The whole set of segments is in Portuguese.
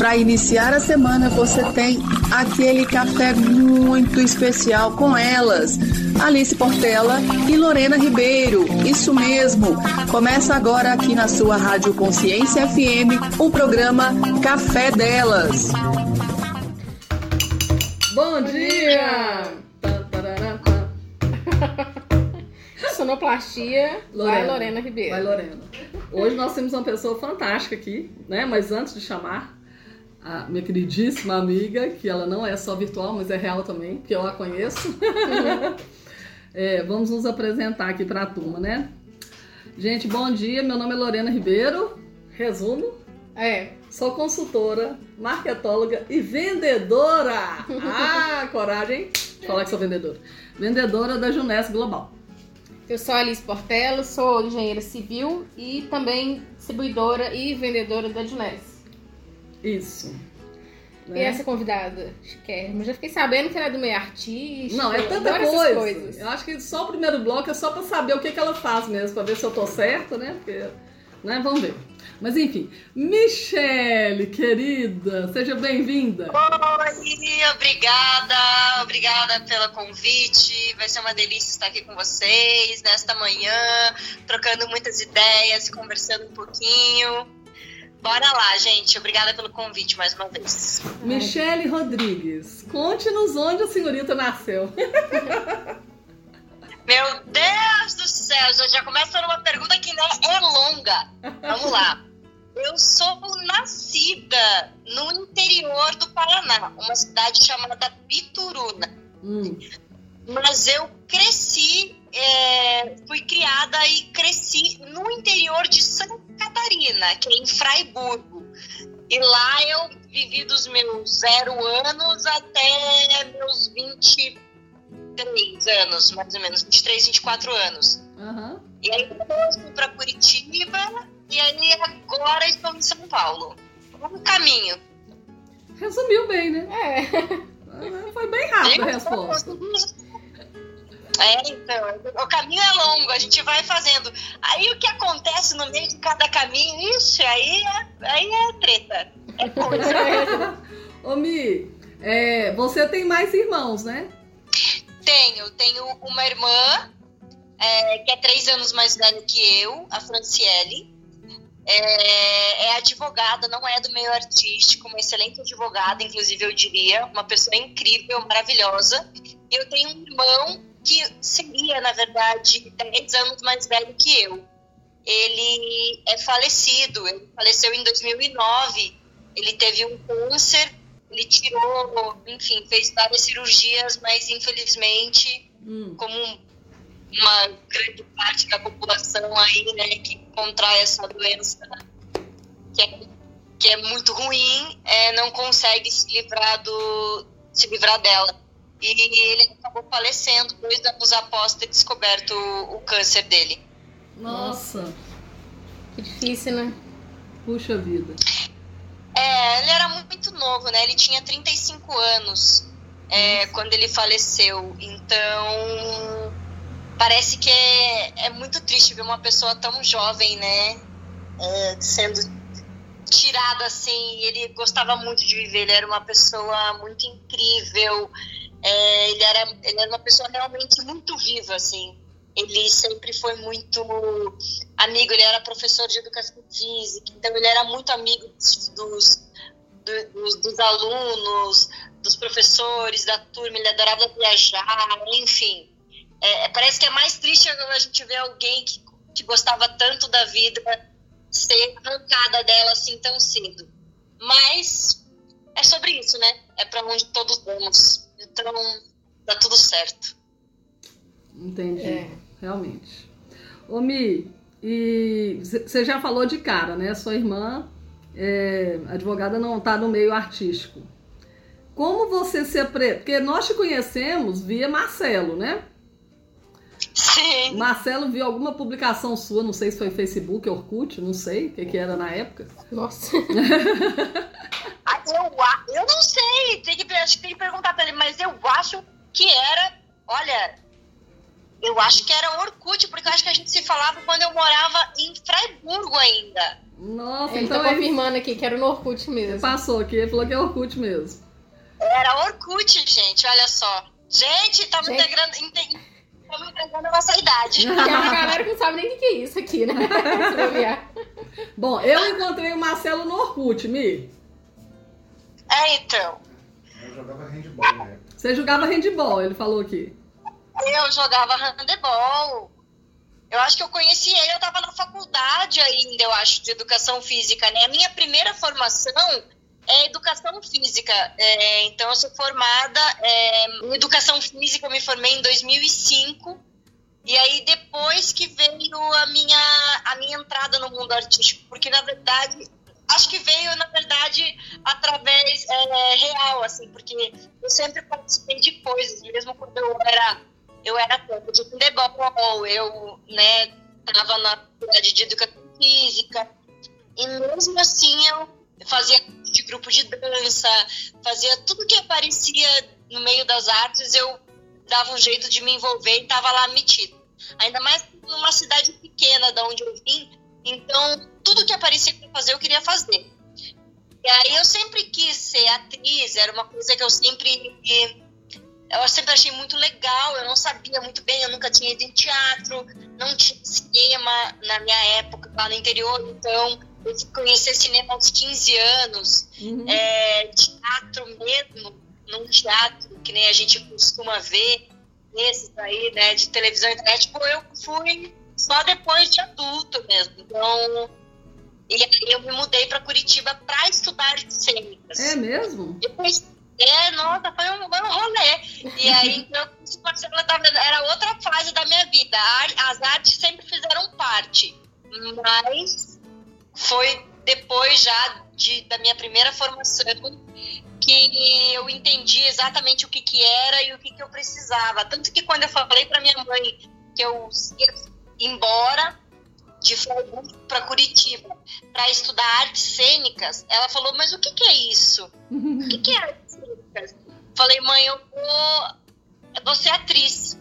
Para iniciar a semana, você tem aquele café muito especial com elas, Alice Portela e Lorena Ribeiro. Isso mesmo. Começa agora aqui na sua Rádio Consciência FM o programa Café Delas. Bom dia! Sonoplastia, Lorena. vai Lorena Ribeiro. Vai Lorena. Hoje nós temos uma pessoa fantástica aqui, né? Mas antes de chamar, a minha queridíssima amiga, que ela não é só virtual, mas é real também, que eu a conheço. é, vamos nos apresentar aqui para a turma, né? Gente, bom dia. Meu nome é Lorena Ribeiro. Resumo. É. Sou consultora, marketóloga e vendedora. Ah, coragem de falar que sou vendedora. Vendedora da Juness Global. Eu sou Alice Portela, sou engenheira civil e também distribuidora e vendedora da Juness. Isso. Né? E essa convidada, chiquérrima, já fiquei sabendo que ela é do meio artístico. Não, é tanta coisa. Coisas. Eu acho que só o primeiro bloco é só pra saber o que, que ela faz mesmo, pra ver se eu tô certa, né? Porque, né? Vamos ver. Mas enfim, Michele, querida, seja bem-vinda. Oi, obrigada, obrigada pelo convite. Vai ser uma delícia estar aqui com vocês nesta manhã, trocando muitas ideias, conversando um pouquinho. Bora lá, gente. Obrigada pelo convite mais uma vez. Michele Rodrigues, conte-nos onde a senhorita nasceu. Meu Deus do céu, já, já começa numa pergunta que né, é longa. Vamos lá. Eu sou nascida no interior do Paraná, uma cidade chamada Bituruna. Hum. Mas eu cresci, é, fui criada e cresci no interior de Santa Catarina, que é em Fraiburgo. E lá eu vivi dos meus zero anos até meus 23 anos, mais ou menos, 23, 24 anos. Uhum. E aí eu fui para Curitiba e aí agora estou em São Paulo. Um caminho. Resumiu bem, né? É. Foi bem rápido a resposta. É, então, o caminho é longo, a gente vai fazendo. Aí o que acontece no meio de cada caminho, isso aí é, aí é treta. É coisa. Ô Mi, é, você tem mais irmãos, né? Tenho, tenho uma irmã é, que é três anos mais velha que eu, a Franciele. É, é, advogada, não é do meio artístico, uma excelente advogada, inclusive eu diria, uma pessoa incrível, maravilhosa. E eu tenho um irmão que seria, na verdade, 10 anos mais velho que eu. Ele é falecido, ele faleceu em 2009. Ele teve um câncer, ele tirou, enfim, fez várias cirurgias, mas infelizmente, hum. como uma grande parte da população aí, né, que contrai essa doença, que é, que é muito ruim, é, não consegue se livrar do se livrar dela. E ele acabou falecendo dois anos após ter descoberto o, o câncer dele. Nossa! Que difícil, né? Puxa vida. É, ele era muito novo, né? Ele tinha 35 anos é, quando ele faleceu. Então, parece que é, é, muito triste ver uma pessoa tão jovem, né? É, sendo tirada assim. Ele gostava muito de viver, ele era uma pessoa muito incrível. É, ele, era, ele era uma pessoa realmente muito viva, assim. Ele sempre foi muito amigo, ele era professor de educação física, então ele era muito amigo dos, dos, dos alunos, dos professores, da turma, ele adorava viajar, enfim. É, parece que é mais triste a gente ver alguém que, que gostava tanto da vida ser arrancada dela assim tão cedo. Mas é sobre isso, né? É para onde todos vamos. Então, dá tudo certo. Entendi. É. Realmente. Ô, Mi, e você já falou de cara, né? Sua irmã, é, advogada, não está no meio artístico. Como você se apre... Porque nós te conhecemos via Marcelo, né? Sim. Marcelo viu alguma publicação sua, não sei se foi Facebook, Orkut, não sei o que, que era na época. Nossa. eu, eu não sei, tem que, acho que tem que perguntar pra ele, mas eu acho que era, olha, eu acho que era Orkut, porque eu acho que a gente se falava quando eu morava em Freiburgo ainda. Nossa, ele então tá confirmando aqui que era no Orkut mesmo. Passou aqui, ele falou que é Orkut mesmo. Era Orkut, gente, olha só. Gente, estamos integrando. Estamos entregando a nossa idade. Tem uma galera que não sabe nem o que é isso aqui, né? Bom, eu encontrei o Marcelo no Orkut, Mi. É, então. Eu jogava handball, né? Você jogava handball, ele falou aqui. Eu jogava handebol. Eu acho que eu conheci ele, eu estava na faculdade ainda, eu acho, de educação física, né? A minha primeira formação é educação física. É, então, eu sou formada é, em educação física, eu me formei em 2005. E aí, depois que veio a minha, a minha entrada no mundo artístico, porque, na verdade, acho que veio, na verdade, através é, real, assim, porque eu sempre participei de coisas, mesmo quando eu era eu era tempo de futebol, eu, né, tava na faculdade de educação física, e mesmo assim eu fazia de grupo de dança, fazia tudo que aparecia no meio das artes, eu dava um jeito de me envolver e estava lá metido. Ainda mais numa cidade pequena da onde eu vim, então tudo que aparecia para fazer eu queria fazer. E aí eu sempre quis ser atriz, era uma coisa que eu sempre eu sempre achei muito legal, eu não sabia muito bem, eu nunca tinha ido em teatro, não tinha cinema na minha época lá no interior, então eu fui conhecer cinema aos 15 anos, uhum. é, teatro mesmo, num teatro que nem a gente costuma ver, nesses aí, né, de televisão e internet, tipo, eu fui só depois de adulto mesmo, então... E aí eu me mudei para Curitiba para estudar cênicas. É mesmo? Depois é, nossa, foi um, foi um rolê. E aí, curso era outra fase da minha vida. As artes sempre fizeram parte, mas foi depois já de, da minha primeira formação que eu entendi exatamente o que, que era e o que, que eu precisava. Tanto que quando eu falei para minha mãe que eu ia embora de Freiburg para Curitiba para estudar artes cênicas, ela falou: Mas o que, que é isso? O que, que é artes cênicas? Falei, mãe, eu vou, eu vou ser atriz.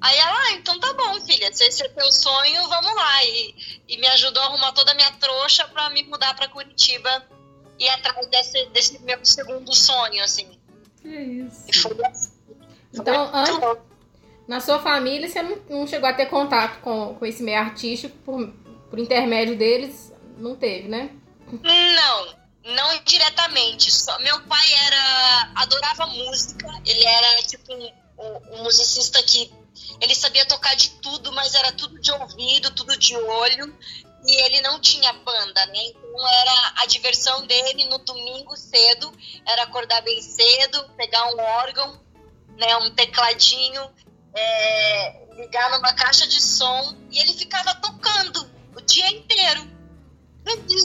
Aí ela, ah, então tá bom, filha, se esse é teu sonho, vamos lá. E, e me ajudou a arrumar toda a minha trouxa para me mudar para Curitiba e atrás desse, desse meu segundo sonho, assim. Que isso. E foi assim. Então, antes, na sua família, você não, não, chegou a ter contato com, com esse meio artístico por, por intermédio deles? Não teve, né? Não, não diretamente. Só meu pai era adorava música. Ele era tipo um, um, musicista que ele sabia tocar de tudo, mas era tudo de ouvido, tudo de olho. E ele não tinha banda, né? Então era a diversão dele no domingo cedo, era acordar bem cedo, pegar um órgão, né, um tecladinho é, ligar numa caixa de som e ele ficava tocando o dia inteiro.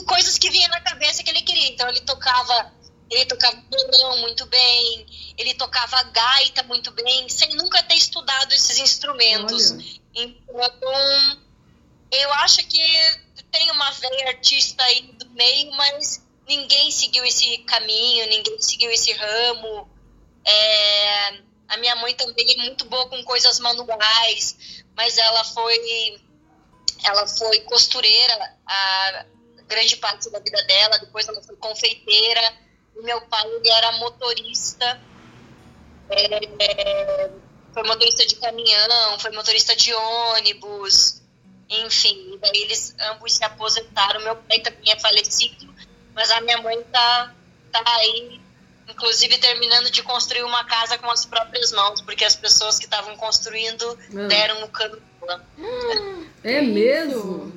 Coisas que vinha na cabeça que ele queria. Então ele tocava, ele tocava violão muito bem, ele tocava gaita muito bem, sem nunca ter estudado esses instrumentos. Olha. Então, eu acho que tem uma veia artista aí do meio, mas ninguém seguiu esse caminho, ninguém seguiu esse ramo. É, a minha mãe também é muito boa com coisas manuais, mas ela foi ela foi costureira a grande parte da vida dela, depois ela foi confeiteira. E meu pai ele era motorista, é, foi motorista de caminhão, foi motorista de ônibus, enfim. Daí eles ambos se aposentaram. Meu pai também é falecido, mas a minha mãe tá, tá aí inclusive terminando de construir uma casa com as próprias mãos, porque as pessoas que estavam construindo deram o cano É mesmo?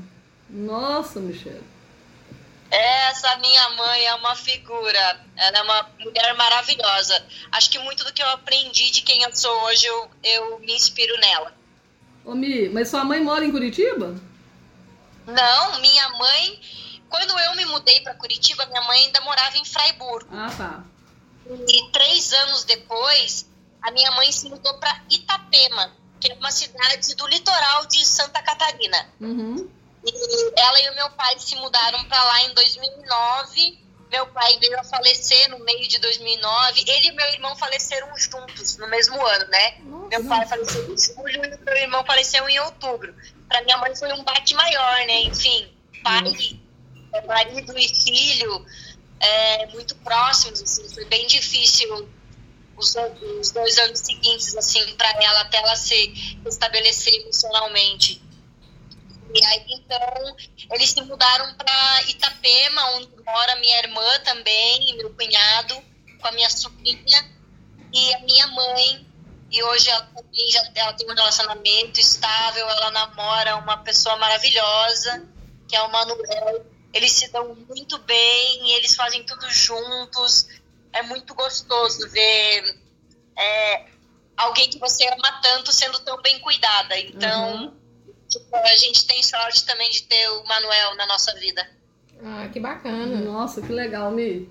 Nossa, Michelle. Essa minha mãe é uma figura, ela é uma mulher maravilhosa. Acho que muito do que eu aprendi de quem eu sou hoje, eu, eu me inspiro nela. Ô Mi, mas sua mãe mora em Curitiba? Não, minha mãe, quando eu me mudei para Curitiba, minha mãe ainda morava em Fraiburgo. Ah, tá. E três anos depois, a minha mãe se mudou para Itapema, que é uma cidade do litoral de Santa Catarina. Uhum. E ela e o meu pai se mudaram para lá em 2009. Meu pai veio a falecer no meio de 2009. Ele e meu irmão faleceram juntos no mesmo ano, né? Nossa. Meu pai faleceu em julho e meu irmão faleceu em outubro. Para minha mãe foi um baque maior, né? Enfim, pai marido e filho é, muito próximos, assim, foi bem difícil os, os dois anos seguintes, assim, para ela, até ela se estabelecer emocionalmente. E aí, então, eles se mudaram para Itapema, onde mora minha irmã também, meu cunhado, com a minha sobrinha e a minha mãe. E hoje ela já ela tem um relacionamento estável, ela namora uma pessoa maravilhosa, que é o Manuel. Eles se dão muito bem, eles fazem tudo juntos. É muito gostoso ver é, alguém que você ama tanto sendo tão bem cuidada. Então, uhum. Tipo, a gente tem sorte também de ter o Manuel na nossa vida. Ah, que bacana. Nossa, que legal, Mi.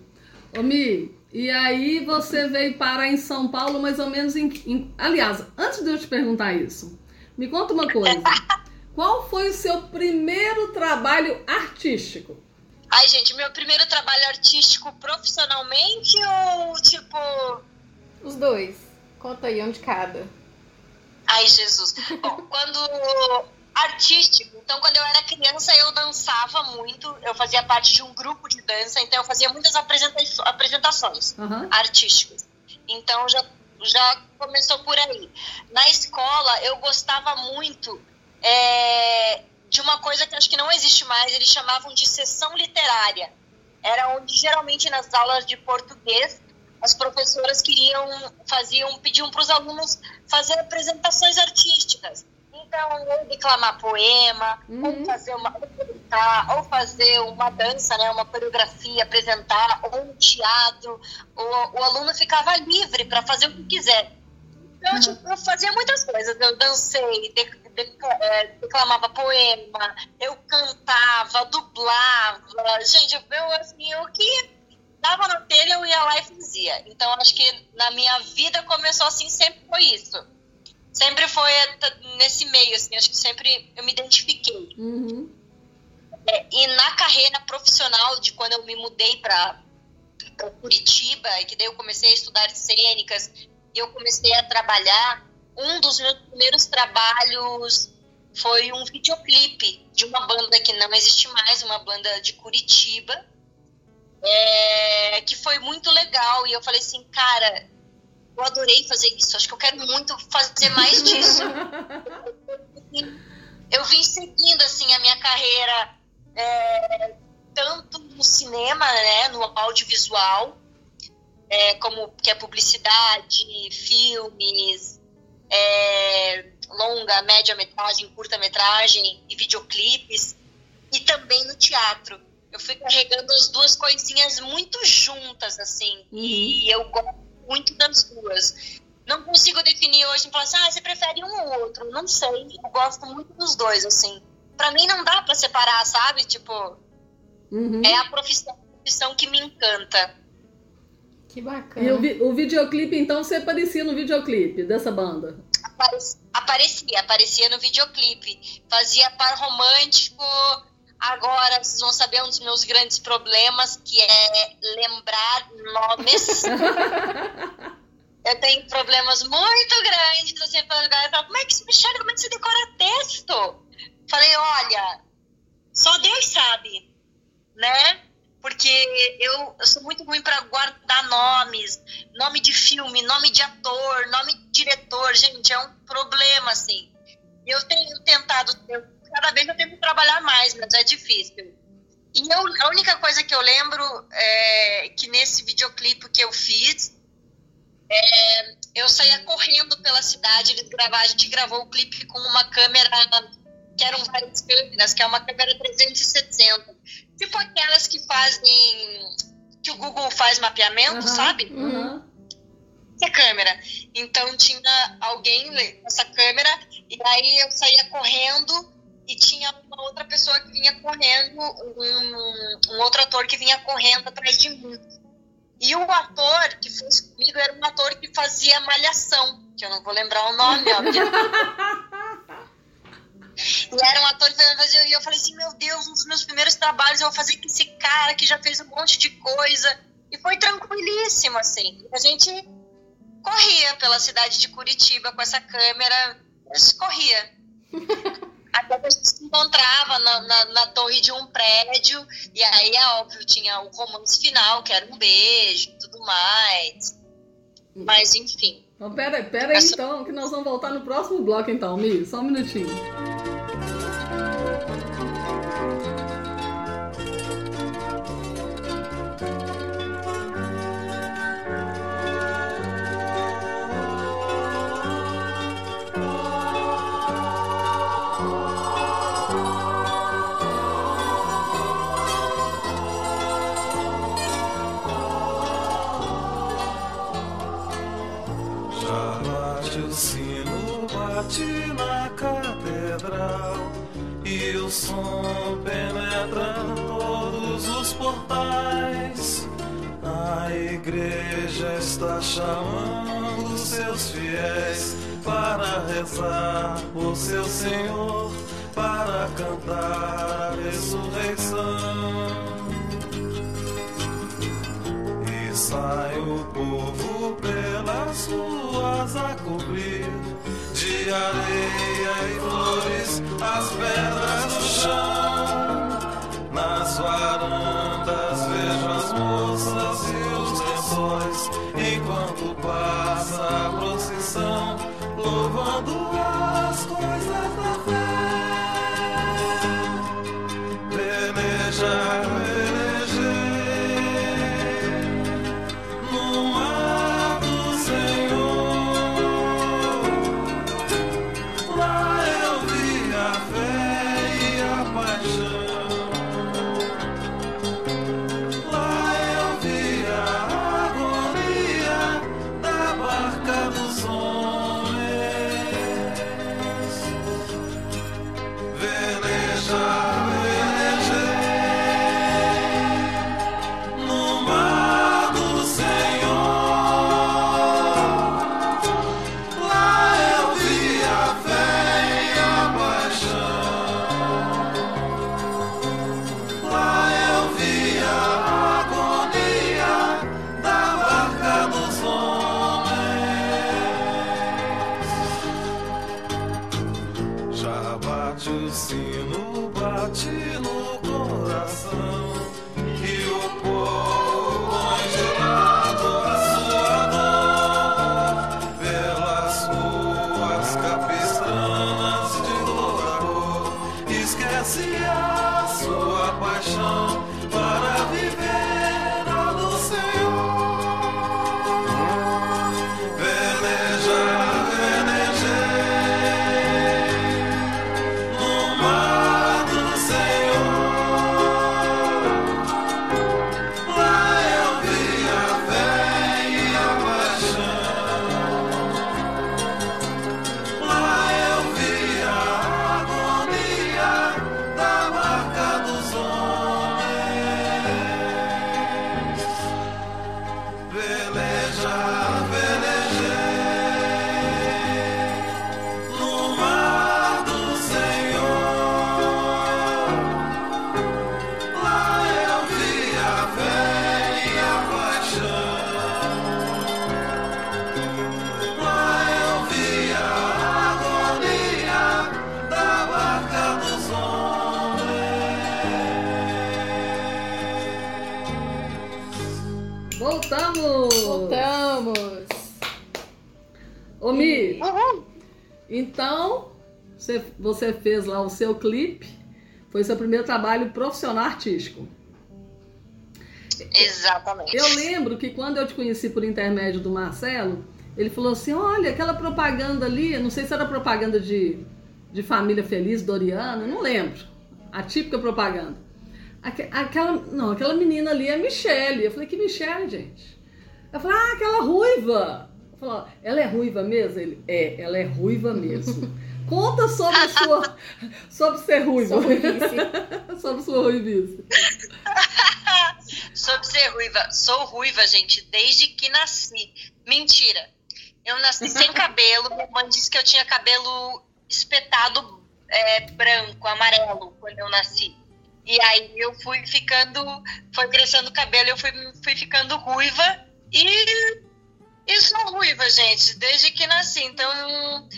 Ô, Mi, e aí você veio parar em São Paulo mais ou menos em, em... Aliás, antes de eu te perguntar isso, me conta uma coisa. Qual foi o seu primeiro trabalho artístico? Ai, gente, meu primeiro trabalho artístico profissionalmente ou tipo. Os dois. Conta aí, um de cada. Ai, Jesus. Bom, quando artístico. Então, quando eu era criança, eu dançava muito. Eu fazia parte de um grupo de dança, então eu fazia muitas apresentações uhum. artísticas. Então, já, já começou por aí. Na escola, eu gostava muito é, de uma coisa que acho que não existe mais, eles chamavam de sessão literária. Era onde, geralmente, nas aulas de português, as professoras queriam, faziam, pediam para os alunos fazer apresentações artísticas. Então, ou declamar poema, uhum. ou fazer uma ou fazer uma dança, né, uma coreografia, apresentar, ou um teatro, o, o aluno ficava livre para fazer o que quiser. Então, uhum. tipo, eu fazia muitas coisas. Eu dancei, de, de, é, declamava poema, eu cantava, dublava. Gente, eu, assim, o que dava na telha, eu ia lá e fazia. Então, acho que na minha vida começou assim, sempre foi isso sempre foi nesse meio, assim, acho que sempre eu me identifiquei. Uhum. É, e na carreira profissional, de quando eu me mudei para Curitiba, e que daí eu comecei a estudar cênicas, e eu comecei a trabalhar, um dos meus primeiros trabalhos foi um videoclipe de uma banda que não existe mais, uma banda de Curitiba, é, que foi muito legal. E eu falei assim, cara, eu adorei fazer isso, acho que eu quero muito fazer mais disso. eu vim seguindo assim a minha carreira é, tanto no cinema, né, no audiovisual, é, como que é publicidade, filmes, é, longa, média metragem, curta metragem e videoclipes, e também no teatro. Eu fui carregando as duas coisinhas muito juntas, assim, uhum. e eu gosto muito das duas. Não consigo definir hoje e falar assim, ah, você prefere um ou outro. Não sei, eu gosto muito dos dois, assim. Pra mim não dá pra separar, sabe? Tipo, uhum. é a profissão, a profissão que me encanta. Que bacana. E o, vi, o videoclipe, então, você aparecia no videoclipe dessa banda? Aparecia, aparecia no videoclipe. Fazia par romântico. Agora vocês vão saber um dos meus grandes problemas, que é lembrar nomes. eu tenho problemas muito grandes, assim, pra lugar, falo, como é que se Michelle, como é que você decora texto? Falei, olha, só Deus sabe, né? Porque eu, eu sou muito ruim para guardar nomes, nome de filme, nome de ator, nome de diretor, gente, é um problema, assim. Eu tenho tentado, eu, cada vez eu tenho que trabalhar mais, mas é difícil. E eu, a única coisa que eu lembro é que nesse videoclipe que eu fiz, é, eu saía correndo pela cidade, eles gravaram, a gente gravou o clipe com uma câmera que eram várias câmeras, que é uma câmera 360. Tipo aquelas que fazem. que o Google faz mapeamento, uhum, sabe? Uhum. Essa câmera. Então tinha alguém nessa câmera, e aí eu saía correndo e tinha uma outra pessoa que vinha correndo, um, um outro ator que vinha correndo atrás de mim. E o ator que fez comigo era um ator que fazia Malhação, que eu não vou lembrar o nome, ó. e era um ator que fazia, e eu falei assim, meu Deus, um dos meus primeiros trabalhos eu vou fazer com esse cara que já fez um monte de coisa. E foi tranquilíssimo, assim. A gente corria pela cidade de Curitiba com essa câmera, corria. Até que a gente se encontrava na, na, na, torre de um prédio, e aí, é óbvio, tinha o romance final, que era um beijo e tudo mais. Mas, enfim. Então, pera, pera aí, então, que nós vamos voltar no próximo bloco, então, Mi. Só um minutinho. Chamando seus fiéis para rezar por seu Senhor, para cantar a ressurreição. E sai o povo pelas ruas a cobrir de areia e flores as pedras do chão. Nas varandas você, fez lá o seu clipe, foi seu primeiro trabalho profissional artístico. Exatamente. Eu lembro que quando eu te conheci por intermédio do Marcelo, ele falou assim: olha, aquela propaganda ali, não sei se era propaganda de, de família feliz, Doriana, não lembro. A típica propaganda. Aquela, não, aquela menina ali é Michelle. Eu falei, que Michelle, gente? Eu falei, ah, aquela ruiva. Falou, ela é ruiva mesmo? Ele, é, ela é ruiva mesmo. Conta sobre a sua. sobre ser ruiva. sobre sua ruivice. sobre ser ruiva. Sou ruiva, gente, desde que nasci. Mentira. Eu nasci sem cabelo. Minha mãe disse que eu tinha cabelo espetado é, branco, amarelo, quando eu nasci. E aí eu fui ficando. Foi crescendo o cabelo, eu fui, fui ficando ruiva. E e sou ruiva, gente, desde que nasci. Então,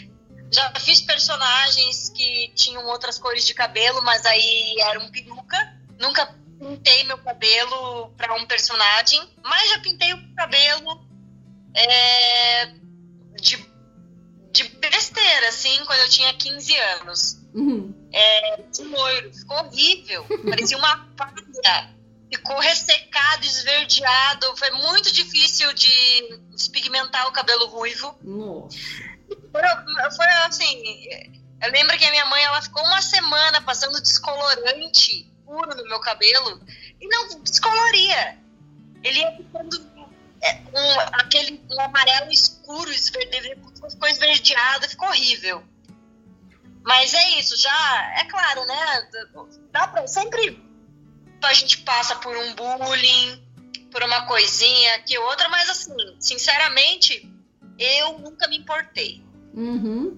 Já fiz personagens que tinham outras cores de cabelo, mas aí era um peruca. Nunca pintei meu cabelo para um personagem, mas já pintei o cabelo é, de, de besteira, assim, quando eu tinha 15 anos. Uhum. É, de loiro, ficou horrível, parecia uma palha. Ficou ressecado, esverdeado. Foi muito difícil de despigmentar o cabelo ruivo. Nossa. Foi, foi assim. Eu lembro que a minha mãe ela ficou uma semana passando descolorante puro no meu cabelo e não descoloria. Ele ia ficando é, um, aquele um amarelo escuro, ficou esverdeado, ficou horrível. Mas é isso, já é claro, né? Dá pra, sempre a gente passa por um bullying, por uma coisinha que outra, mas assim, sinceramente, eu nunca me importei. Uhum.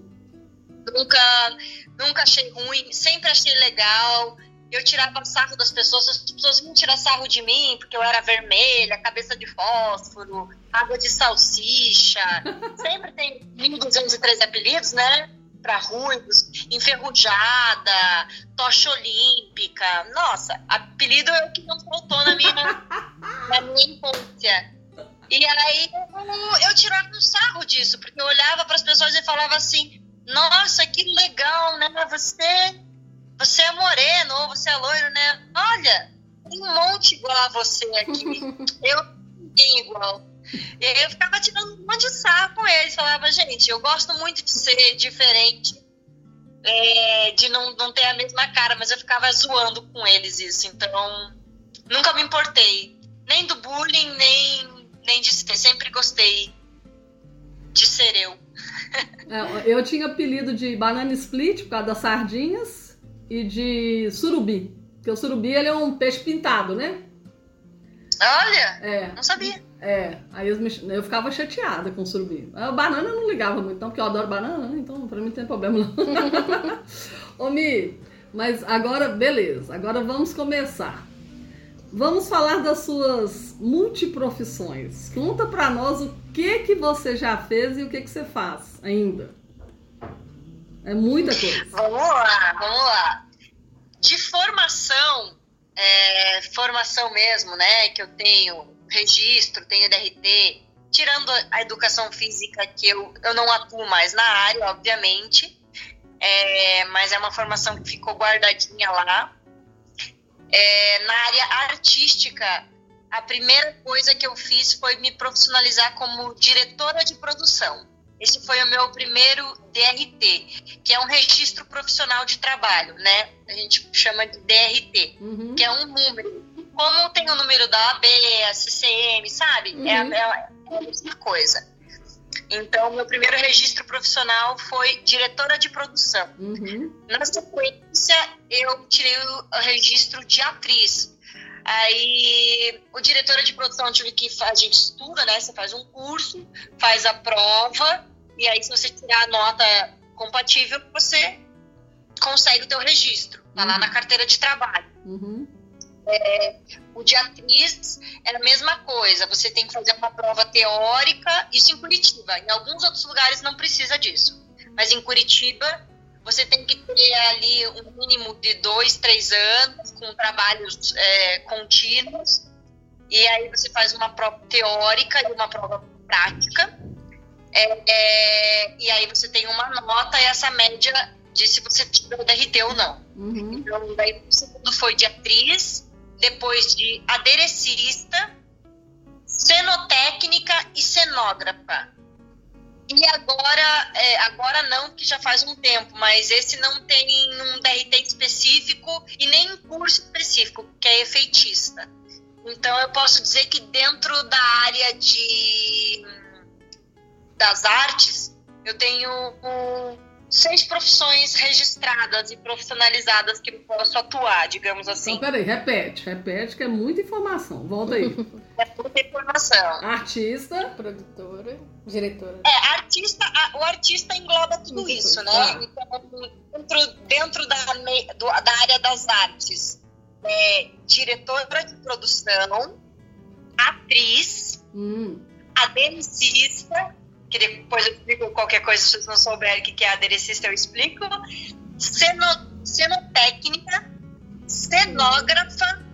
Nunca, nunca achei ruim, sempre achei legal. Eu tirava sarro das pessoas, as pessoas vinham tirar sarro de mim porque eu era vermelha, cabeça de fósforo, água de salsicha. sempre tem 1.213 apelidos, né? Para ruivos, enferrujada, tocha olímpica. Nossa, apelido é o que não faltou na minha, na minha infância. E aí eu, eu tirava um sarro disso, porque eu olhava para as pessoas e falava assim: Nossa, que legal, né? Você, você é moreno ou você é loiro, né? Olha, tem um monte igual a você aqui. eu ninguém igual. E aí eu ficava tirando um monte de sarro com eles. Falava, gente, eu gosto muito de ser diferente, é, de não, não ter a mesma cara, mas eu ficava zoando com eles isso. Então, nunca me importei. Nem do bullying, nem nem de ser. Sempre gostei de ser eu. É, eu tinha apelido de banana split por causa das sardinhas e de surubi. Porque o surubi ele é um peixe pintado, né? Olha! É. Não sabia. É, aí eu, eu ficava chateada com o surubi. A banana eu não ligava muito, não, porque eu adoro banana, né? Então pra mim não tem problema não. Ô Mi, mas agora, beleza, agora vamos começar. Vamos falar das suas multiprofissões. Conta para nós o que que você já fez e o que que você faz ainda. É muita coisa. Vamos lá, vamos lá. De formação, é, formação mesmo, né? Que eu tenho registro, tenho DRT, tirando a educação física, que eu, eu não atuo mais na área, obviamente, é, mas é uma formação que ficou guardadinha lá. É, na área artística, a primeira coisa que eu fiz foi me profissionalizar como diretora de produção. Esse foi o meu primeiro DRT, que é um registro profissional de trabalho, né? A gente chama de DRT, uhum. que é um número. Como tem o número da AB, a CCM, sabe? Uhum. É, a, é a mesma coisa. Então, meu primeiro registro profissional foi diretora de produção. Uhum. Na sequência, eu tirei o registro de atriz. Aí, o diretora de produção tive que a gente estuda, né? Você faz um curso, faz a prova, e aí, se você tirar a nota compatível, você consegue o teu registro. Tá uhum. lá na carteira de trabalho. Uhum. É, o de atriz é a mesma coisa, você tem que fazer uma prova teórica, isso em Curitiba. Em alguns outros lugares não precisa disso. Mas em Curitiba, você tem que ter ali um mínimo de dois, três anos, com trabalhos é, contínuos. E aí você faz uma prova teórica e uma prova prática. É, é, e aí você tem uma nota e essa média de se você tiver o DRT ou não. Uhum. Então, daí o segundo foi de atriz, depois de aderecista, cenotécnica e cenógrafa. E agora, é, agora não, que já faz um tempo, mas esse não tem um DRT específico e nem um curso específico, que é efeitista. Então eu posso dizer que dentro da área de das artes, eu tenho um, seis profissões registradas e profissionalizadas que eu posso atuar, digamos assim. Então, peraí, repete, repete, que é muita informação. Volta aí. é muita informação. Artista. Produtora, diretora. É, artista, o artista engloba tudo isso, né? Ah. Então, dentro, dentro da, do, da área das artes, é, diretora de produção, atriz, hum. aderecista, que depois eu explico qualquer coisa, se vocês não souberem o que é aderecista, eu explico. Ceno, cenotécnica, cenógrafa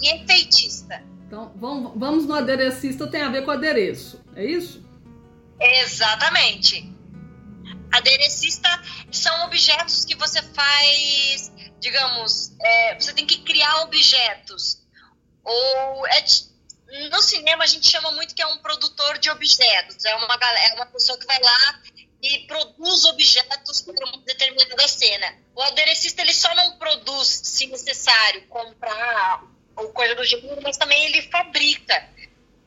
e efeitista. Então, vamos, vamos no aderecista, tem a ver com adereço, é isso? Exatamente. Aderecista são objetos que você faz, digamos, é, você tem que criar objetos. Ou é, no cinema a gente chama muito que é um produtor de objetos. É uma, é uma pessoa que vai lá e produz objetos para uma determinada cena. O aderecista ele só não produz, se necessário, comprar ou coisa do gênero, mas também ele fabrica.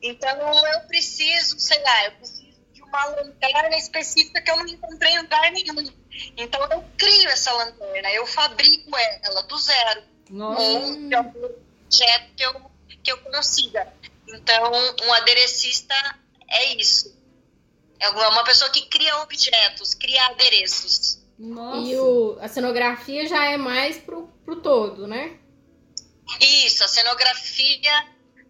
Então eu preciso, sei lá, eu preciso de uma lanterna específica que eu não encontrei em lugar nenhum. Então eu crio essa lanterna, eu fabrico ela do zero. Nossa. Ou de algum objeto que eu, que eu consiga. Então, um aderecista é isso. É uma pessoa que cria objetos, cria adereços. Nossa. E o, a cenografia já é mais pro, pro todo, né? Isso, a cenografia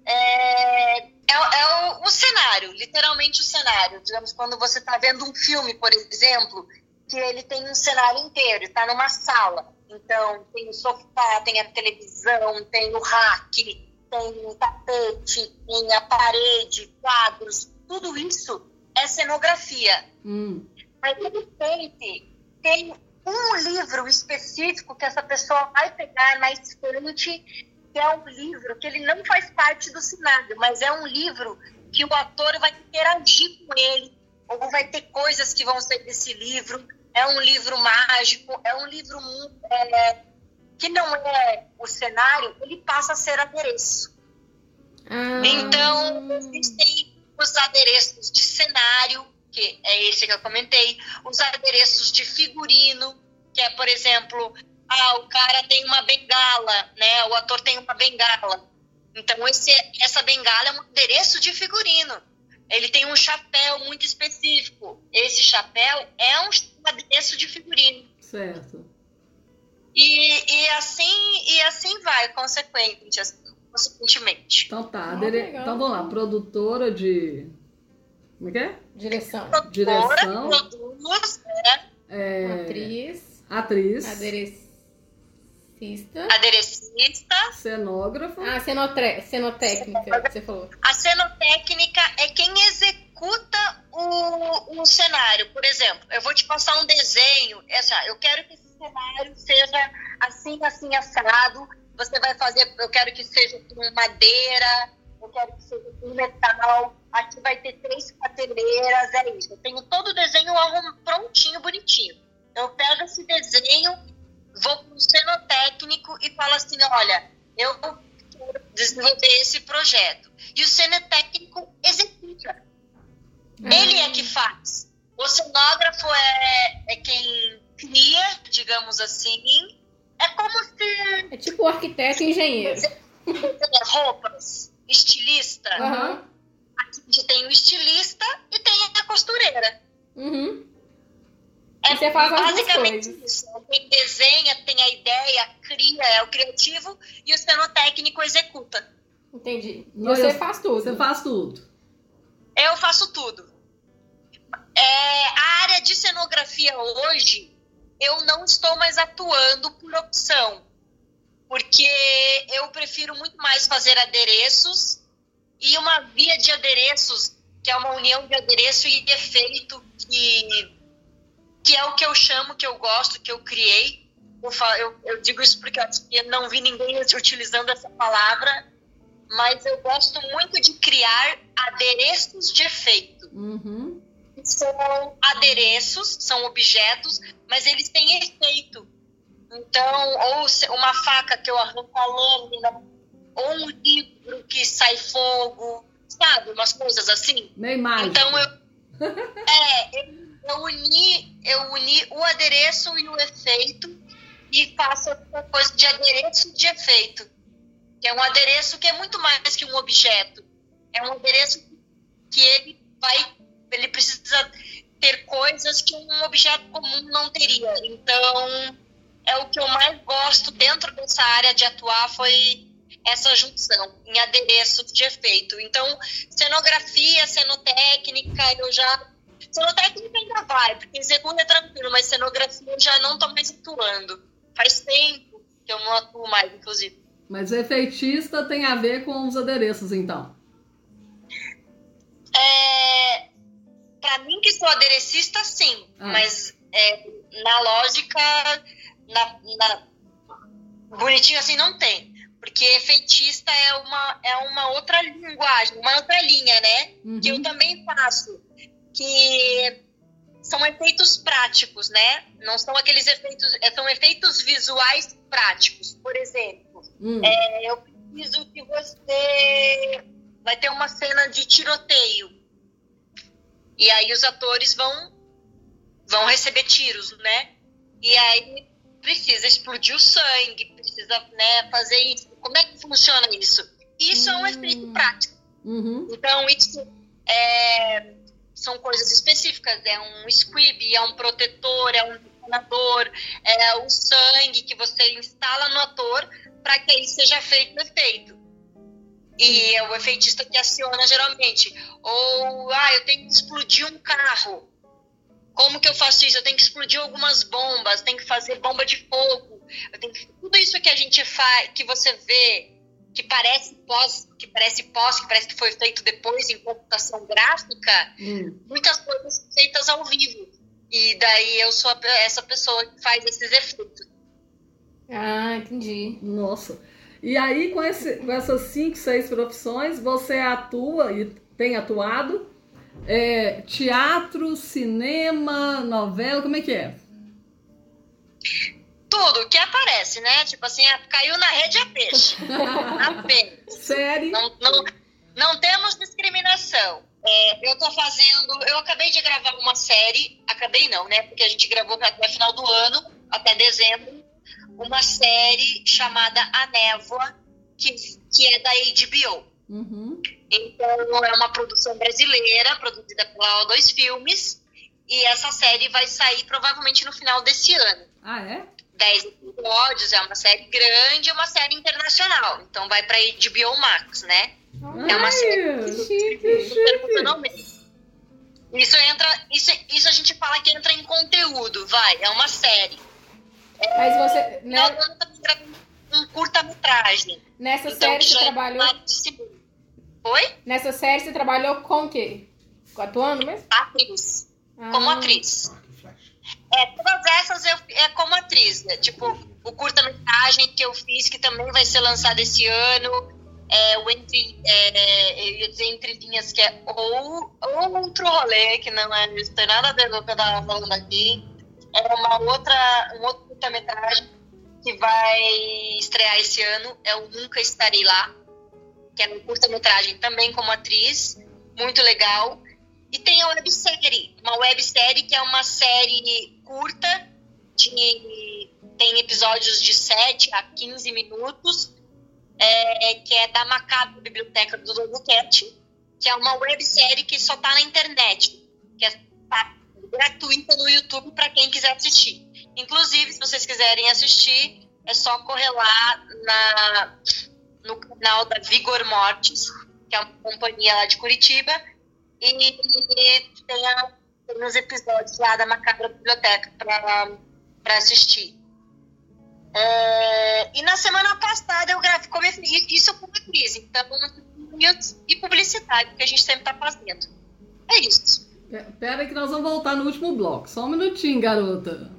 é, é, é o, o, cenário, literalmente o cenário. Digamos, quando você está vendo um filme, por exemplo, que ele tem um cenário inteiro, está numa sala. Então, tem o sofá, tem a televisão, tem o rack, tem tapete, tem a parede, quadros, tudo isso é cenografia. Hum. Mas, de repente, tem um livro específico que essa pessoa vai pegar na estante, que é um livro que ele não faz parte do cenário, mas é um livro que o ator vai interagir com ele, ou vai ter coisas que vão sair desse livro. É um livro mágico, é um livro é, que não é o cenário, ele passa a ser adereço. Ah. Então, existem os adereços de cenário, que é esse que eu comentei, os adereços de figurino, que é, por exemplo, ah, o cara tem uma bengala, né? O ator tem uma bengala. Então, esse, essa bengala é um adereço de figurino. Ele tem um chapéu muito específico. Esse chapéu é um adereço de figurino. Certo. E, e, assim, e assim vai, consequente, consequentemente. Então tá, adere... então vamos lá, produtora de. Como é que é? Direção. Produtora, Direção. Produz, né? É... Atriz. Atriz. Aderecista. Aderecista. Cenógrafo. Ah, cenotre... cenotécnica, que você falou. A cenotécnica é quem executa o, o cenário. Por exemplo, eu vou te passar um desenho. Essa, eu quero que cenário seja assim, assim, assado. Você vai fazer, eu quero que seja com madeira, eu quero que seja com metal. Aqui vai ter três prateleiras, é isso. Eu tenho todo o desenho prontinho, bonitinho. Eu pego esse desenho, vou para o cenotécnico e falo assim: olha, eu quero desenvolver esse projeto. E o cenotécnico executa. Ele é que faz. O cenógrafo é, é quem digamos assim. É como se. É tipo arquiteto e engenheiro. Roupas, estilista. Uhum. Aqui a gente tem o estilista e tem a costureira. Uhum. É você faz basicamente isso. Quem desenha, tem a ideia, cria, é o criativo, e o cenotécnico executa. Entendi. E Não, você eu- faz tudo. Você faz tudo. Eu faço tudo. É, a área de cenografia hoje, eu não estou mais atuando por opção, porque eu prefiro muito mais fazer adereços e uma via de adereços, que é uma união de adereço e efeito, que, que é o que eu chamo, que eu gosto, que eu criei. Eu, fa- eu- eu digo isso porque eu não vi ninguém utilizando essa palavra, mas eu gosto muito de criar adereços de efeito Uhum. São adereços, são objetos, mas eles têm efeito. Então, ou uma faca que eu arranco a lâmina, ou um livro que sai fogo, sabe? Umas coisas assim. Nem mágico. Então, eu, é, eu, eu uni, eu uni o adereço e o efeito e faço essa coisa de adereço e de efeito. Que é um adereço que é muito mais que um objeto. É um adereço que ele vai, ele precisa ter coisas que um objeto comum não teria. Então, é o que eu mais gosto dentro dessa área de atuar foi essa junção em adereços de efeito. Então, cenografia, cenotécnica, eu já Cenotécnica ainda vai, porque executa é tranquilo, mas cenografia eu já não tô mais atuando. Faz tempo que eu não atuo mais, inclusive. Mas efeitista tem a ver com os adereços, então? É, para mim que sou aderecista, sim. Ah. Mas é, na lógica, na, na, bonitinho assim, não tem. Porque efeitista é uma, é uma outra linguagem, uma outra linha, né? Uhum. Que eu também faço. Que são efeitos práticos, né? Não são aqueles efeitos, é, são efeitos visuais práticos. Por exemplo, hum. é, eu preciso que você vai ter uma cena de tiroteio. E aí os atores vão vão receber tiros, né? E aí precisa explodir o sangue, precisa né, fazer isso. Como é que funciona isso? Isso é um efeito hum. prático. Uhum. Então, isso é, são coisas específicas. É um squib, é um protetor, é um detonador, é o sangue que você instala no ator para que aí seja feito o efeito. E é o efeitista que aciona geralmente. Ou, ah, eu tenho que explodir um carro. Como que eu faço isso? Eu tenho que explodir algumas bombas, tenho que fazer bomba de fogo. Eu tenho que... Tudo isso que a gente faz, que você vê, que parece pós, que parece pós, que parece que foi feito depois em computação gráfica, hum. muitas coisas feitas ao vivo. E daí eu sou essa pessoa que faz esses efeitos. Ah, entendi. Nossa. E aí, com, esse, com essas cinco, seis profissões, você atua e tem atuado é, teatro, cinema, novela, como é que é? Tudo que aparece, né? Tipo assim, caiu na rede é peixe. Apenas. Série? Não, não, não temos discriminação. É, eu tô fazendo. Eu acabei de gravar uma série. Acabei não, né? Porque a gente gravou até final do ano, até dezembro uma série chamada A Névoa, que, que é da HBO. Uhum. Então, é uma produção brasileira, produzida pela O2 Filmes, e essa série vai sair provavelmente no final desse ano. Ah, é? Dez episódios, é uma série grande, é uma série internacional. Então vai para HBO Max, né? Ai, é uma série chique, chique. Isso entra, isso, isso a gente fala que entra em conteúdo, vai, é uma série. Mas você. Né? Um curta-metragem. Nessa então, série você trabalhou. Oi? Nessa série você trabalhou com o quê? Atuando mesmo? Atriz. Ah. Como atriz. É, todas essas eu, é como atriz, né? Tipo, o curta-metragem que eu fiz, que também vai ser lançado esse ano. É, o entre, é, eu ia dizer entre linhas, que é ou, ou outro rolê, que não é, não tem nada a ver com o que eu tava falando aqui. É uma outra, um outro curta-metragem que vai estrear esse ano, é o Nunca Estarei Lá, que é um curta-metragem também como atriz, muito legal. E tem a websérie, uma websérie que é uma série curta, de, tem episódios de 7 a 15 minutos, é, que é da Macabra Biblioteca do Lobo Cat, que é uma websérie que só tá na internet, que é tá gratuita no YouTube para quem quiser assistir. Inclusive, se vocês quiserem assistir, é só correr lá na, no canal da Vigor Mortis, que é uma companhia lá de Curitiba, e, e tem, a, tem uns episódios lá da Macabra Biblioteca para assistir. É, e na semana passada eu gravei como isso como atriz, então e publicidade que a gente sempre está fazendo. É isso. Pera aí que nós vamos voltar no último bloco. Só um minutinho, garota.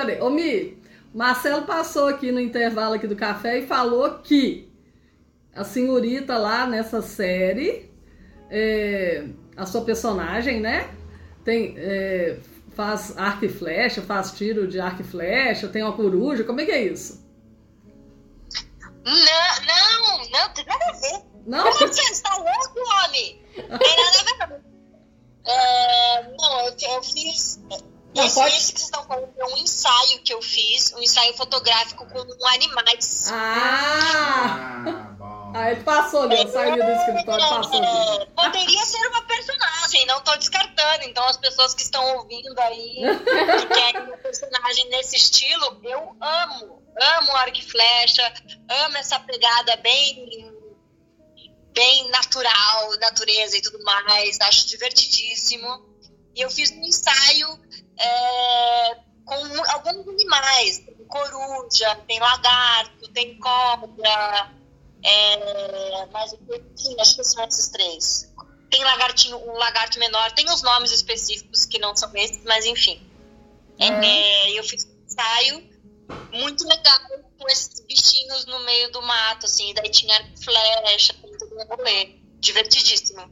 Peraí, ô Mi, Marcelo passou aqui no intervalo aqui do café e falou que a senhorita lá nessa série, é, a sua personagem, né? Tem, é, faz arco e flecha, faz tiro de arco e flecha, tem uma coruja, como é que é isso? Não, não, não, tem nada a ver. Não? Como você está louco, homem? Tem nada a ver. É, não, eu, eu fiz. Não, esse, pode- esse que vocês estão falando é um ensaio que eu fiz, um ensaio fotográfico com animais. Ah! Ah, bom. Aí passou ó, saiu do escritório, passou aqui. É, poderia ser uma personagem, não tô descartando. Então, as pessoas que estão ouvindo aí, que querem uma personagem nesse estilo, eu amo. Amo arco e flecha, amo essa pegada bem, bem natural, natureza e tudo mais. Acho divertidíssimo. E eu fiz um ensaio é, com alguns animais. Tem coruja, tem lagarto, tem cobra. É, mas enfim, acho que são esses três. Tem lagartinho, um lagarto menor, tem os nomes específicos que não são esses, mas enfim. É, eu fiz um ensaio muito legal com esses bichinhos no meio do mato, assim, daí tinha flecha, tudo um rolê. Divertidíssimo.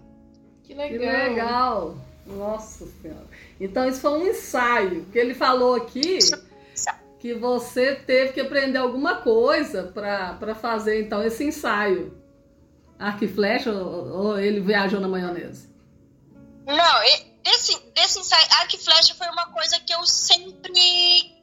Que Que legal! legal! Nossa Senhora. Então isso foi um ensaio, que ele falou aqui que você teve que aprender alguma coisa para fazer então esse ensaio. Arco e flecha ou, ou ele viajou na maionese? Não, desse, desse ensaio, arco e flecha foi uma coisa que eu sempre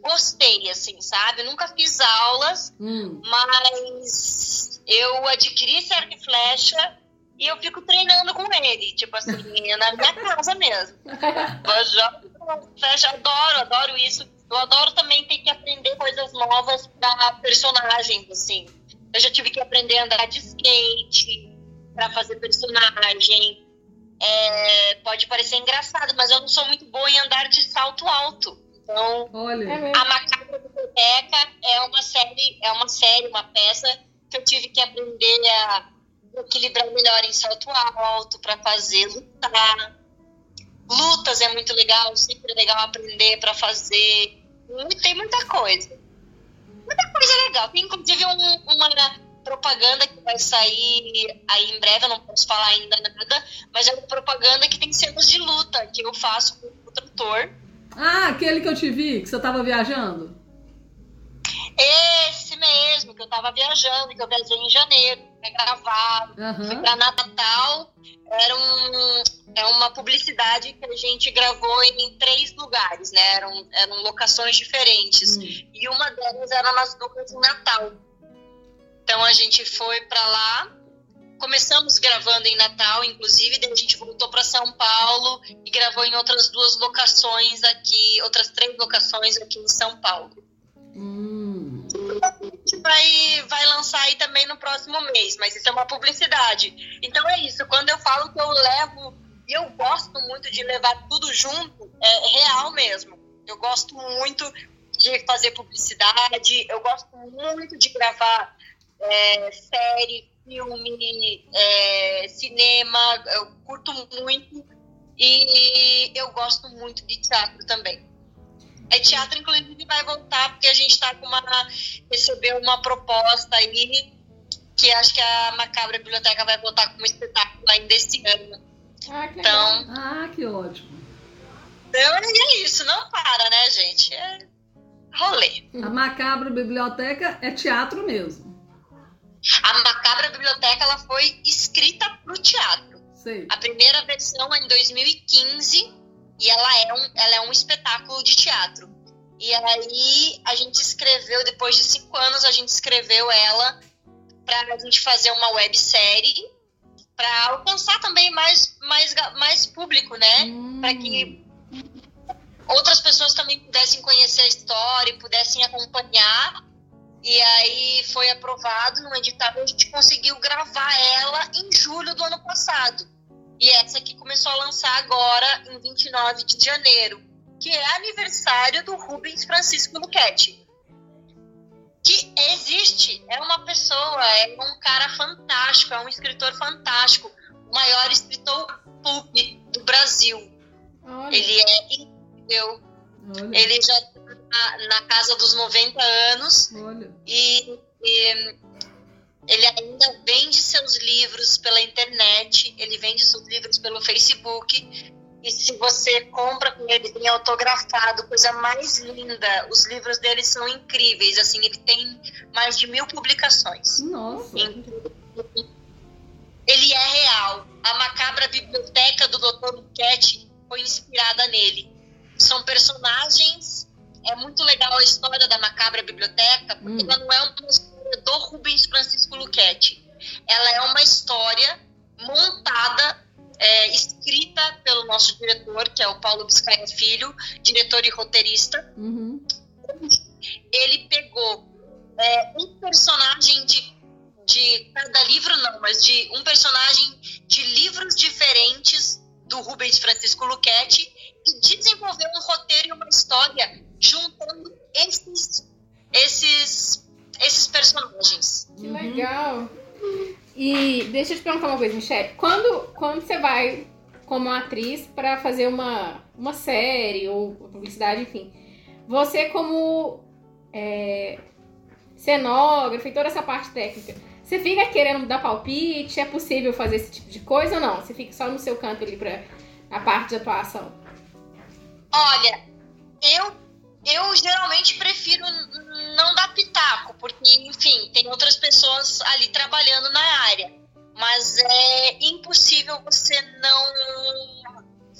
gostei, assim, sabe? Eu nunca fiz aulas, Hum. mas eu adquiri esse arco e flecha e eu fico treinando com ele, tipo assim, na minha casa mesmo. Eu jogo flecha, adoro, adoro isso. Eu adoro também ter que aprender coisas novas para personagens, assim. Eu já tive que aprender a andar de skate para fazer personagem. É, pode parecer engraçado, mas eu não sou muito boa em andar de salto alto. Então, Olha, É a Macabra Biblioteca é uma série, é uma série, uma peça que eu tive que aprender a equilibrar melhor em salto alto para fazer lutar. Lutas é muito legal, sempre é legal aprender para fazer. Tem muita coisa. Muita coisa legal. Tem inclusive um- uma propaganda que vai sair aí em breve, eu não posso falar ainda nada, mas é uma propaganda que tem cenas de luta que eu faço com o trator. ah, aquele que eu te vi, que você tava viajando. Esse mesmo, que eu tava viajando, que eu viajei em janeiro, foi gravado, Aham. pra Natal. Era um, é uma publicidade que a gente gravou em três lugares, né? Eram, eram locações diferentes. Hum. E uma delas era nas duas em Natal. Então a gente foi pra lá. Começamos gravando em Natal, inclusive, daí a gente voltou para São Paulo e gravou em outras duas locações aqui, outras três locações aqui em São Paulo. Hum. Gente vai, vai lançar aí também no próximo mês, mas isso é uma publicidade. Então é isso, quando eu falo que eu levo, e eu gosto muito de levar tudo junto, é real mesmo. Eu gosto muito de fazer publicidade, eu gosto muito de gravar é, série, filme, é, cinema, eu curto muito e eu gosto muito de teatro também. É teatro, inclusive, vai voltar, porque a gente está com uma. recebeu uma proposta aí, que acho que a Macabra Biblioteca vai voltar com um espetáculo ainda esse ano. Ah, que legal. Então, Ah, que ótimo. então é isso, não para, né, gente? É rolê. A Macabra Biblioteca é teatro mesmo. A Macabra Biblioteca ela foi escrita para o teatro. Sei. A primeira versão é em 2015 e ela é um, ela é um espetáculo de teatro. E aí a gente escreveu, depois de cinco anos, a gente escreveu ela para a gente fazer uma websérie para alcançar também mais, mais, mais público, né? Hum. Para que outras pessoas também pudessem conhecer a história e pudessem acompanhar. E aí foi aprovado no edital e a gente conseguiu gravar ela em julho do ano passado. E essa aqui começou a lançar agora em 29 de janeiro, que é aniversário do Rubens Francisco Luchetti. Que existe, é uma pessoa, é um cara fantástico, é um escritor fantástico, o maior escritor pulp do Brasil. Olha. Ele é incrível. Olha. Ele já tá na, na, casa dos 90 anos. Olha. E, e ele ainda vende seus livros pela internet, ele vende seus livros pelo Facebook. E se você compra com ele em autografado, coisa mais linda. Os livros dele são incríveis. Assim, ele tem mais de mil publicações. Nossa. Ele é real. A macabra biblioteca do Dr. Luquete foi inspirada nele. São personagens. É muito legal a história da macabra biblioteca, porque hum. ela não é uma do Rubens Francisco Luquete. Ela é uma história montada é, escrita pelo nosso diretor, que é o Paulo Biscaia Filho, diretor e roteirista. Uhum. Ele pegou é, um personagem de, de cada livro, não, mas de um personagem de livros diferentes do Rubens Francisco Luquete Deixa eu te perguntar uma coisa, Michelle. Quando, quando você vai como atriz para fazer uma, uma série ou publicidade, enfim, você como é, cenógrafa e toda essa parte técnica, você fica querendo dar palpite? É possível fazer esse tipo de coisa ou não? Você fica só no seu canto ali para a parte de atuação? Olha, eu eu geralmente prefiro não dar pitaco, porque, enfim, tem outras pessoas ali trabalhando na área. Mas é impossível você não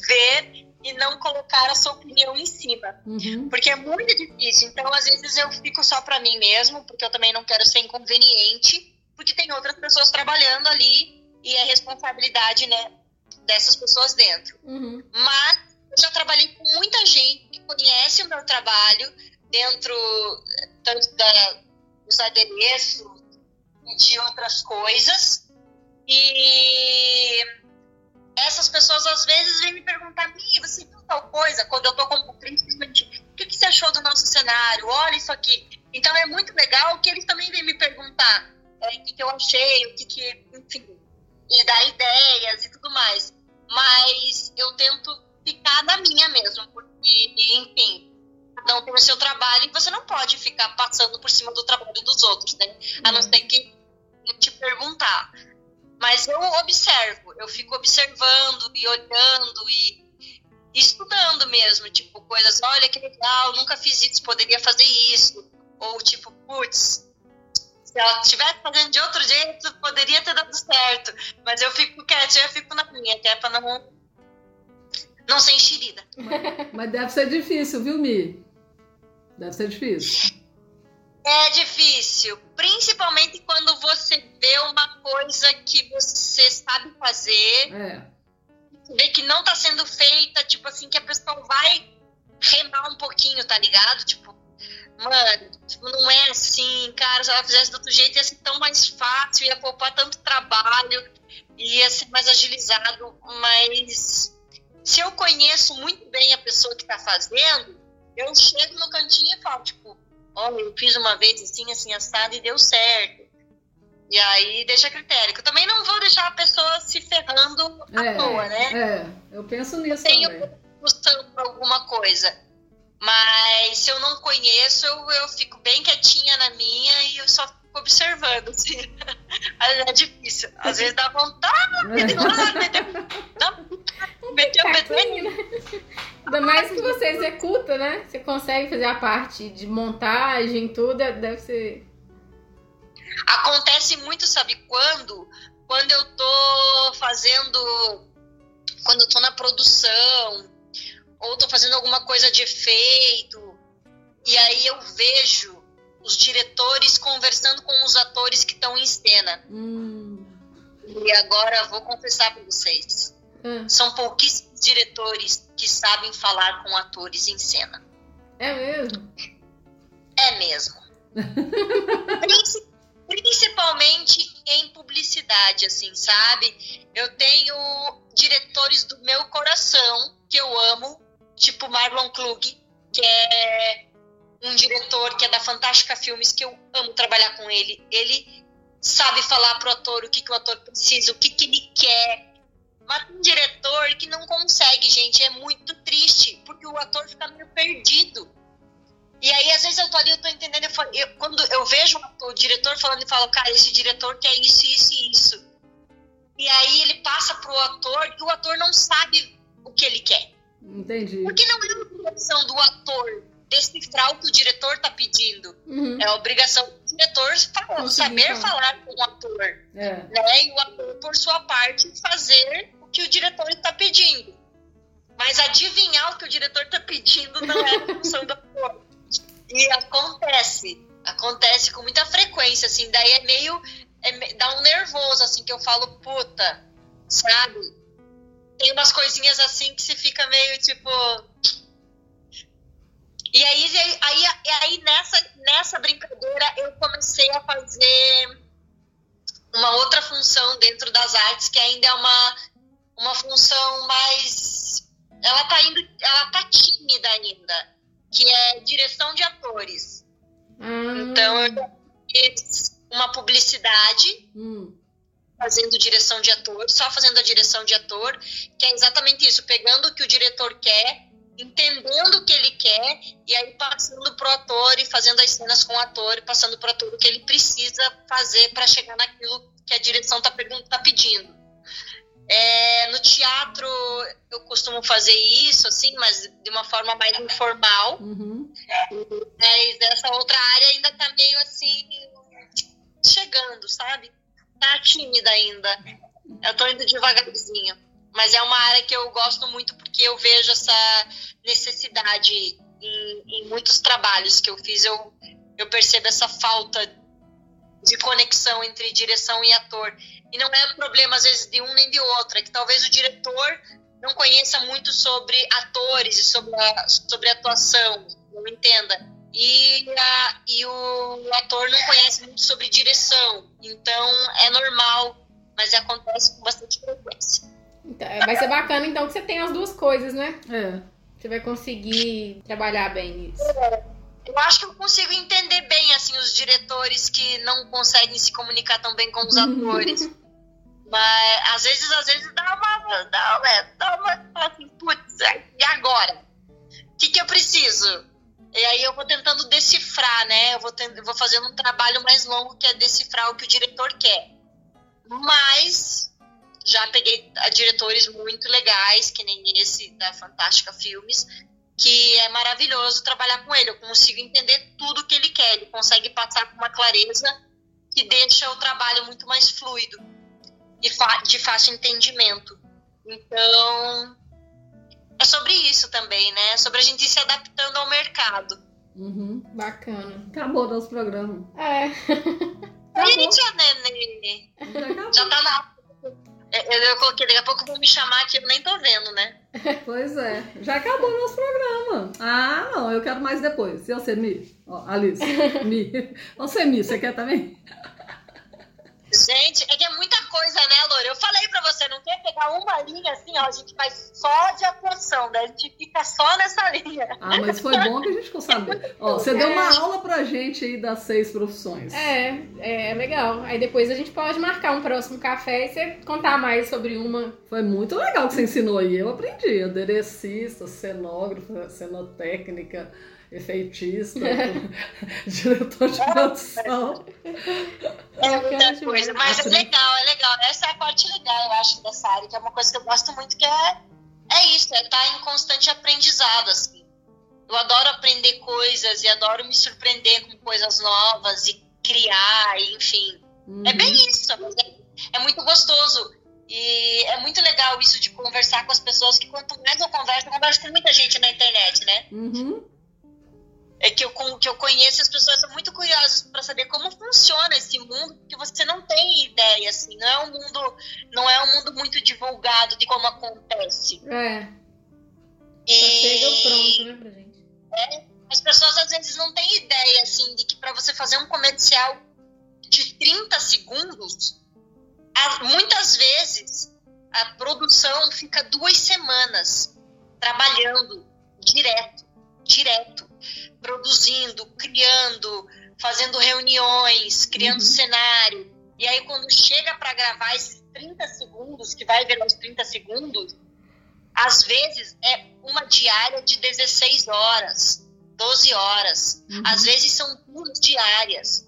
ver e não colocar a sua opinião em cima. Uhum. Porque é muito difícil. Então, às vezes, eu fico só para mim mesmo, porque eu também não quero ser inconveniente, porque tem outras pessoas trabalhando ali e é responsabilidade, né, dessas pessoas dentro. Uhum. Mas eu já trabalhei com muita gente que conhece o meu trabalho dentro tanto da, dos adereços e de outras coisas. E essas pessoas às vezes vêm me perguntar, Mi, você viu tal coisa? Quando eu tô como simplesmente, o que, que você achou do nosso cenário? Olha isso aqui. Então é muito legal que eles também vêm me perguntar é, o que, que eu achei, o que, que, enfim, e dar ideias e tudo mais. Mas eu tento ficar na minha mesmo, porque, enfim, cada um tem o seu trabalho e você não pode ficar passando por cima do trabalho dos outros, né? A não uhum. ser que te perguntar. Mas eu observo, eu fico observando e olhando e, estudando mesmo, tipo, coisas, olha que legal, nunca fiz isso, poderia fazer isso. Ou tipo, putz, se ela estivesse fazendo de outro jeito, poderia ter dado certo. Mas eu fico quietinha, eu fico na minha, até pra não não ser enxerida. Mas, mas deve ser difícil, viu, Mi? Deve ser difícil. É difícil, principalmente quando você vê uma coisa que você sabe fazer, é. vê que não tá sendo feita, tipo assim, que a pessoa vai remar um pouquinho, tá ligado? Tipo, mano, tipo, não é assim, cara, se ela fizesse do outro jeito ia ser tão mais fácil, ia poupar tanto trabalho, ia ser mais agilizado, mas se eu conheço muito bem a pessoa que está fazendo, eu chego no cantinho e falo, tipo, olha, eu fiz uma vez assim, assim, assado e deu certo. E aí deixa a critério. Eu também não vou deixar a pessoa se ferrando é, à toa, né? É, eu penso nisso eu tenho também. Tenho alguma coisa. Mas se eu não conheço, eu, eu fico bem quietinha na minha e eu só observando, assim. é difícil. Às vezes dá vontade de lá, dá Meteu né? Ainda mais que você executa, né? Você consegue fazer a parte de montagem, tudo, é, deve ser. Acontece muito, sabe quando? Quando eu tô fazendo. Quando eu tô na produção, ou tô fazendo alguma coisa de efeito, e aí eu vejo os diretores conversando com os atores que estão em cena. Hum. E agora vou confessar para vocês. Hum. São pouquíssimos diretores que sabem falar com atores em cena. É mesmo? É mesmo. Principalmente em publicidade, assim, sabe? Eu tenho diretores do meu coração que eu amo, tipo Marlon Klug, que é um diretor que é da Fantástica Filmes, que eu amo trabalhar com ele. Ele sabe falar pro ator o que, que o ator precisa, o que, que ele quer, Mas um diretor que não consegue, gente. É muito triste, porque o ator fica meio perdido. E aí, às vezes, eu tô ali, eu tô entendendo. Eu falo, eu, quando eu vejo o diretor falando e falo, cara, esse diretor quer isso, isso e isso. E aí ele passa pro ator e o ator não sabe o que ele quer. Entendi. Porque não é obrigação do ator decifrar o que o diretor tá pedindo. Uhum. É a obrigação do diretor falar, saber falar com o ator. É. Né? E o ator, por sua parte, fazer o que o diretor está pedindo. Mas adivinhar o que o diretor está pedindo não é a função do ator. E acontece. Acontece com muita frequência, assim. Daí é meio. É, dá um nervoso, assim, que eu falo, puta, sabe? Tem umas coisinhas assim que se fica meio tipo. E aí, aí, aí nessa, nessa brincadeira eu comecei a fazer uma outra função dentro das artes, que ainda é uma, uma função mais. Ela tá indo. Ela tá tímida ainda que é direção de atores. Hum. Então eu fiz uma publicidade hum. fazendo direção de ator, só fazendo a direção de ator, que é exatamente isso, pegando o que o diretor quer, entendendo o que ele quer e aí passando pro ator e fazendo as cenas com o ator e passando pro ator o que ele precisa fazer para chegar naquilo que a direção tá, tá pedindo. É, no teatro eu costumo fazer isso, assim, mas de uma forma mais informal. Uhum. Mas essa outra área ainda tá meio assim, chegando, sabe? Tá tímida ainda. Eu tô indo devagarzinho. Mas é uma área que eu gosto muito porque eu vejo essa necessidade em, em muitos trabalhos que eu fiz. Eu, eu percebo essa falta de conexão entre direção e ator. E não é problema, às vezes, de um nem de outro, é que talvez o diretor não conheça muito sobre atores e sobre a, sobre atuação, não entenda. E, a, e o ator não conhece muito sobre direção. Então, é normal, mas acontece com bastante frequência. Então, é, vai ser bacana, então, que você tem as duas coisas, né? É. Você vai conseguir trabalhar bem isso. É eu acho que eu consigo entender bem assim os diretores que não conseguem se comunicar tão bem com os atores. Mas às vezes, às vezes dá uma. Dá uma, dá uma assim, putz, e agora? O que, que eu preciso? E aí eu vou tentando decifrar, né? Eu vou, eu vou fazendo um trabalho mais longo que é decifrar o que o diretor quer. Mas já peguei diretores muito legais, que nem esse da Fantástica Filmes, que é maravilhoso trabalhar com ele. Eu consigo entender tudo que ele quer. Ele consegue passar com uma clareza que deixa o trabalho muito mais fluido e de fácil entendimento. Então, é sobre isso também, né? É sobre a gente ir se adaptando ao mercado. Uhum, bacana. Acabou nosso programa. É. Eita, nenê. Já tá na é, eu coloquei, daqui a pouco vão me chamar aqui, eu nem tô vendo, né? Pois é. Já acabou o nosso programa. Ah, não, eu quero mais depois. E você, Mi? Ó, Alice, Mi. Você, Mi, você quer também? Gente, é que é muita coisa, né, Loura? Eu falei pra você, não quer pegar uma linha assim, ó, a gente faz só de atuação, né? A gente fica só nessa linha. Ah, mas foi bom que a gente ficou sabendo. Ó, você é. deu uma é. aula pra gente aí das seis profissões. É, é legal. Aí depois a gente pode marcar um próximo café e você contar mais sobre uma. Foi muito legal que você ensinou aí. Eu aprendi. Aderecista, cenógrafa, cenotécnica efeitista, diretor de produção. É muita coisa, mas é legal, é legal. Essa é a parte legal, eu acho, dessa área, que é uma coisa que eu gosto muito, que é, é isso, é estar em constante aprendizado, assim. Eu adoro aprender coisas e adoro me surpreender com coisas novas e criar, enfim. Uhum. É bem uhum. isso, é, é muito gostoso. E é muito legal isso de conversar com as pessoas, que quanto mais eu converso, eu converso com muita gente na internet, né? Uhum é que eu, que eu conheço, as pessoas são muito curiosas para saber como funciona esse mundo, porque você não tem ideia, assim, não é um mundo, não é um mundo muito divulgado de como acontece. É. E... chega pronto, né, pra gente. É, as pessoas às vezes não têm ideia, assim, de que para você fazer um comercial de 30 segundos, muitas vezes a produção fica duas semanas trabalhando direto, direto produzindo, criando, fazendo reuniões, criando uhum. cenário. E aí, quando chega para gravar esses 30 segundos, que vai ver uns 30 segundos, às vezes é uma diária de 16 horas, 12 horas. Uhum. Às vezes são duas diárias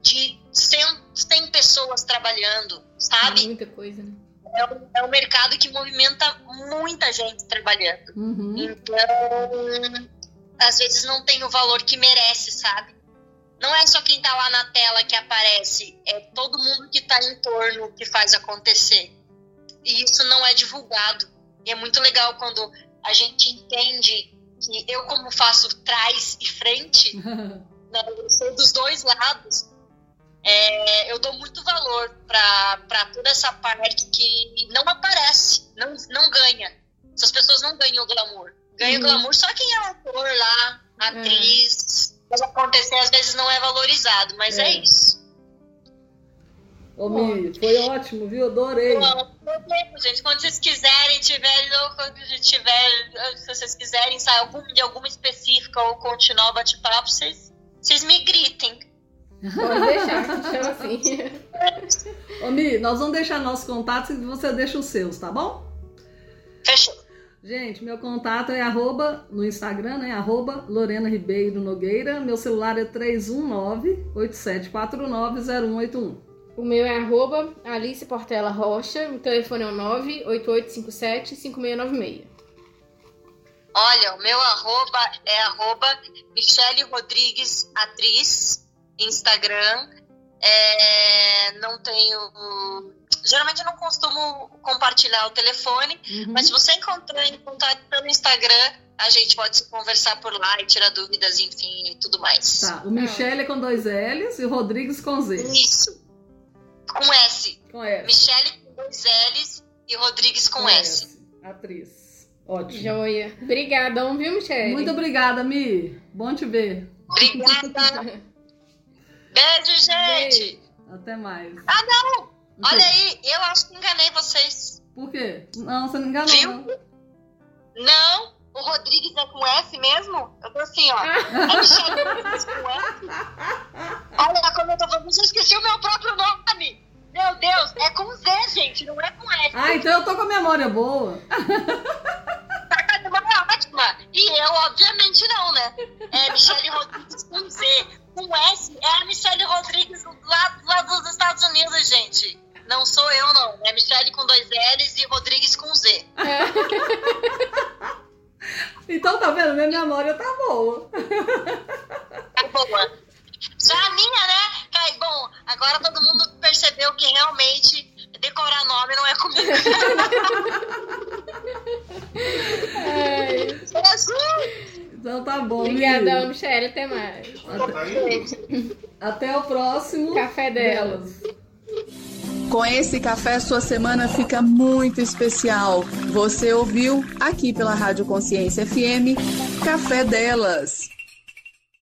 de 100, 100 pessoas trabalhando, sabe? É muita coisa, né? É um, é um mercado que movimenta muita gente trabalhando. Uhum. Então, às vezes não tem o valor que merece, sabe? Não é só quem está lá na tela que aparece, é todo mundo que está em torno que faz acontecer. E isso não é divulgado. E é muito legal quando a gente entende que eu, como faço trás e frente, né, eu sou dos dois lados, é, eu dou muito valor para toda essa parte que não aparece, não, não ganha. Essas pessoas não ganham o glamour. Ganha uhum. glamour só quem é ator lá, atriz. É. Mas acontecer às vezes não é valorizado, mas é, é isso. Ô, Mi, foi ótimo, viu? Adorei. Bom, gente. Quando vocês quiserem, tiver, quando tiver, se vocês quiserem sair algum, de alguma específica ou continuar o bate-papo, vocês, vocês me gritem. Pode deixar, chama assim. Ô, Mi, nós vamos deixar nossos contatos e você deixa os seus, tá bom? Fechou. Gente, meu contato é arroba, no Instagram, né? Arroba Lorena Ribeiro Nogueira. Meu celular é 319-8749-0181. O meu é arroba Alice Portela Rocha. O telefone é o 98857-5696. Olha, o meu arroba é arroba Michele Rodrigues Atriz, Instagram. É, não tenho Geralmente eu não costumo compartilhar o telefone, uhum. mas se você encontrar em contato pelo Instagram, a gente pode se conversar por lá e tirar dúvidas, enfim, e tudo mais. Tá, o Michele é com dois L's e o Rodrigues com Z. Isso. Com S. Com S. Michele com dois L's e Rodrigues com, com S. S. Atriz. Ótimo. Joia. Obrigadão, viu, Michele? Muito obrigada, Mi. Bom te ver. Obrigada. Beijo, gente. Beijo. Até mais. Ah, não! Olha aí, eu acho que enganei vocês. Por quê? Não, você não enganou. Viu? Não. não, o Rodrigues é com F mesmo? Eu tô assim, ó. É Michelle Rodrigues com F. Olha como eu tô falando, eu esqueci o meu próprio nome. Meu Deus, é com Z, gente, não é com F. Ah, então eu tô com a memória boa. Tá com a memória ótima. E eu, obviamente, não, né? É Michelle Rodrigues com Z. Com S é a Michelle Rodrigues lá, lá dos Estados Unidos, gente. Não sou eu, não. É Michele com dois L's e Rodrigues com Z. É. então, tá vendo? Minha memória tá boa. Tá boa. Já a minha, né? Cai, bom, agora todo mundo percebeu que realmente decorar nome não é comigo. Jesus! Então tá bom. Obrigadão, Michelle. Até mais. Até, Até o próximo. Café delas. Com esse café, sua semana fica muito especial. Você ouviu aqui pela Rádio Consciência FM Café Delas.